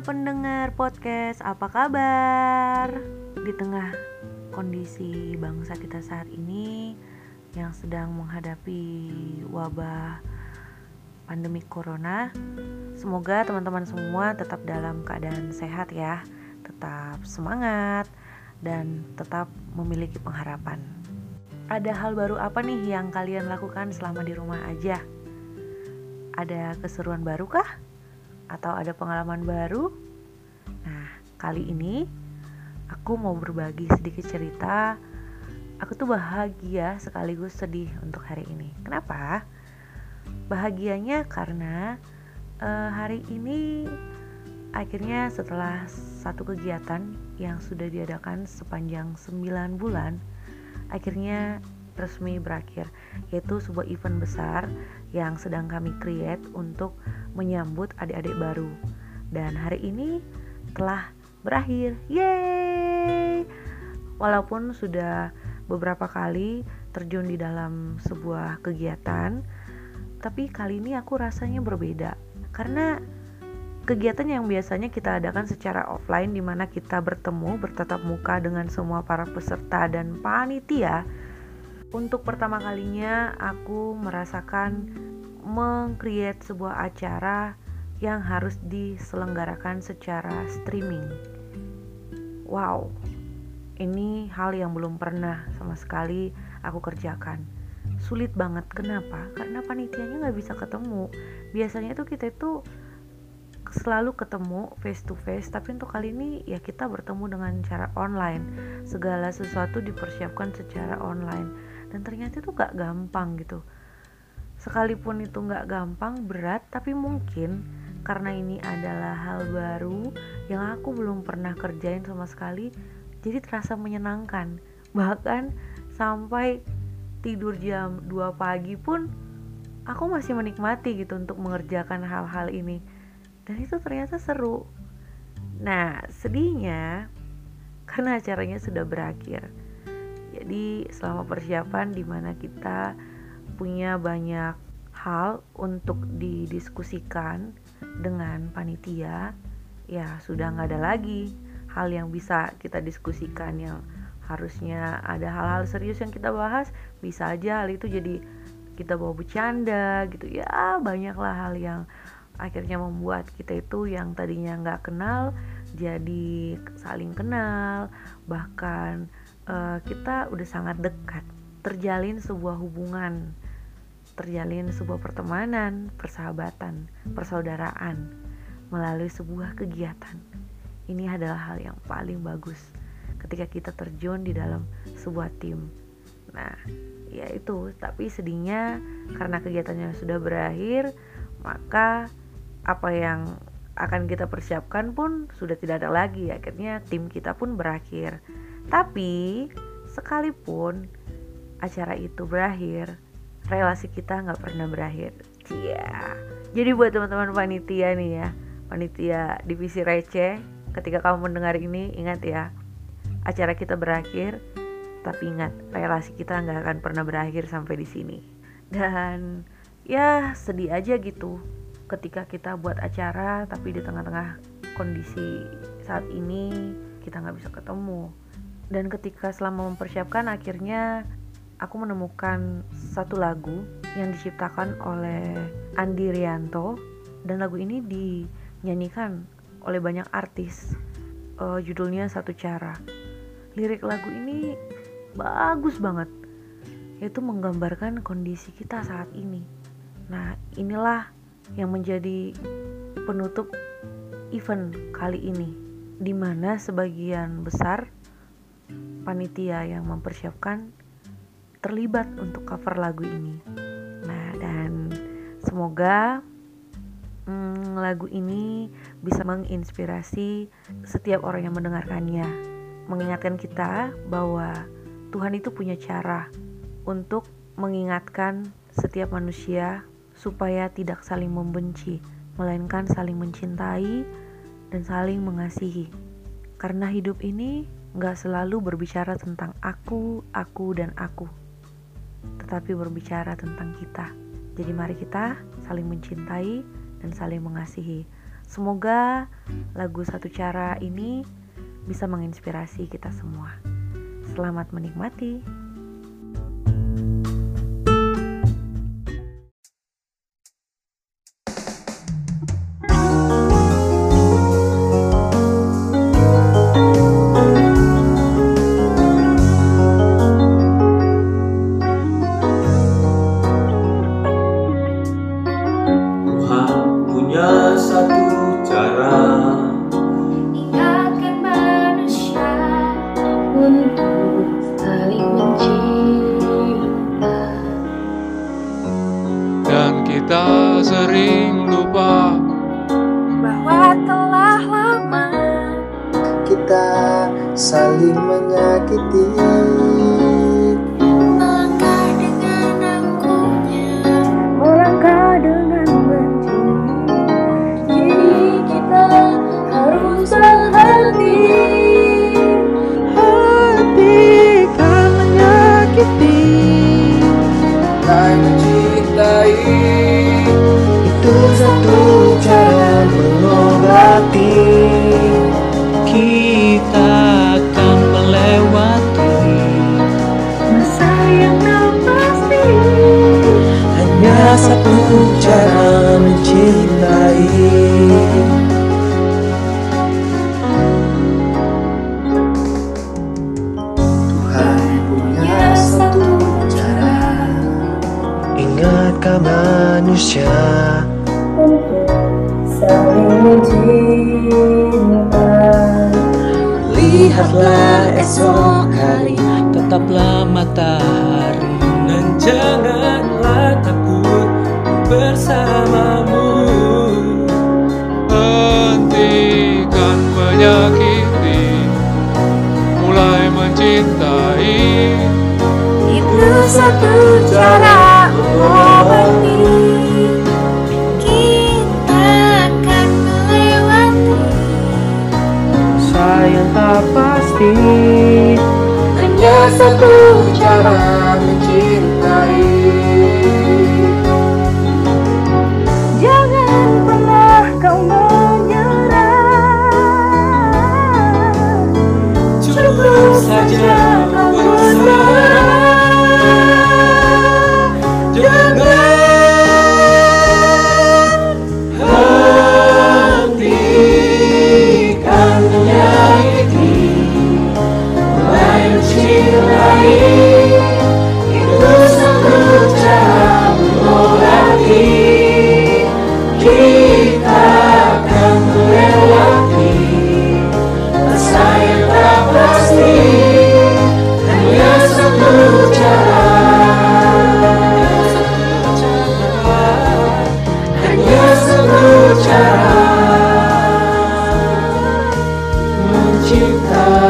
pendengar podcast, apa kabar? Di tengah kondisi bangsa kita saat ini yang sedang menghadapi wabah pandemi corona, semoga teman-teman semua tetap dalam keadaan sehat ya, tetap semangat dan tetap memiliki pengharapan. Ada hal baru apa nih yang kalian lakukan selama di rumah aja? Ada keseruan baru kah? Atau ada pengalaman baru? Nah, kali ini aku mau berbagi sedikit cerita. Aku tuh bahagia sekaligus sedih untuk hari ini. Kenapa? Bahagianya karena uh, hari ini akhirnya setelah satu kegiatan yang sudah diadakan sepanjang 9 bulan, akhirnya resmi berakhir yaitu sebuah event besar yang sedang kami create untuk menyambut adik-adik baru. Dan hari ini telah berakhir. Yeay! Walaupun sudah beberapa kali terjun di dalam sebuah kegiatan tapi kali ini aku rasanya berbeda. Karena kegiatan yang biasanya kita adakan secara offline di mana kita bertemu bertatap muka dengan semua para peserta dan panitia untuk pertama kalinya aku merasakan mengcreate sebuah acara yang harus diselenggarakan secara streaming. Wow, ini hal yang belum pernah sama sekali aku kerjakan. Sulit banget, kenapa? Karena panitianya nggak bisa ketemu. Biasanya tuh kita itu selalu ketemu face to face, tapi untuk kali ini ya kita bertemu dengan cara online. Segala sesuatu dipersiapkan secara online dan ternyata itu gak gampang gitu sekalipun itu gak gampang berat tapi mungkin karena ini adalah hal baru yang aku belum pernah kerjain sama sekali jadi terasa menyenangkan. Bahkan sampai tidur jam 2 pagi pun aku masih menikmati gitu untuk mengerjakan hal-hal ini. Dan itu ternyata seru. Nah sedihnya karena acaranya sudah berakhir. Jadi selama persiapan di mana kita punya banyak hal untuk didiskusikan dengan panitia, ya sudah nggak ada lagi hal yang bisa kita diskusikan yang harusnya ada hal-hal serius yang kita bahas bisa aja hal itu jadi kita bawa bercanda gitu. Ya banyaklah hal yang akhirnya membuat kita itu yang tadinya nggak kenal jadi saling kenal. Bahkan uh, kita udah sangat dekat terjalin sebuah hubungan terjalin sebuah pertemanan persahabatan persaudaraan melalui sebuah kegiatan. Ini adalah hal yang paling bagus ketika kita terjun di dalam sebuah tim. Nah ya itu. Tapi sedihnya karena kegiatannya sudah berakhir maka apa yang akan kita persiapkan pun sudah tidak ada lagi. Akhirnya tim kita pun berakhir. Tapi sekalipun acara itu berakhir, relasi kita nggak pernah berakhir. Iya. Jadi buat teman-teman panitia nih ya, panitia divisi receh, ketika kamu mendengar ini ingat ya, acara kita berakhir, tapi ingat relasi kita nggak akan pernah berakhir sampai di sini. Dan ya sedih aja gitu ketika kita buat acara tapi di tengah-tengah kondisi saat ini kita nggak bisa ketemu dan ketika selama mempersiapkan akhirnya aku menemukan satu lagu yang diciptakan oleh Andi Rianto dan lagu ini dinyanyikan oleh banyak artis. Uh, judulnya satu cara. Lirik lagu ini bagus banget. Yaitu menggambarkan kondisi kita saat ini. Nah inilah yang menjadi penutup event kali ini di mana sebagian besar panitia yang mempersiapkan terlibat untuk cover lagu ini. Nah, dan semoga hmm, lagu ini bisa menginspirasi setiap orang yang mendengarkannya, mengingatkan kita bahwa Tuhan itu punya cara untuk mengingatkan setiap manusia supaya tidak saling membenci, melainkan saling mencintai dan saling mengasihi. Karena hidup ini Gak selalu berbicara tentang aku, aku, dan aku, tetapi berbicara tentang kita. Jadi, mari kita saling mencintai dan saling mengasihi. Semoga lagu satu cara ini bisa menginspirasi kita semua. Selamat menikmati. Kita sering lupa bahwa telah lama kita saling menyakiti. Manusia Saling. Lihatlah esok hari Tetaplah matahari dan janganlah takut bersamamu hentikan menyakiti mulai mencintai Itu satu cara mengobati. Pasti Hanya satu cara mencintai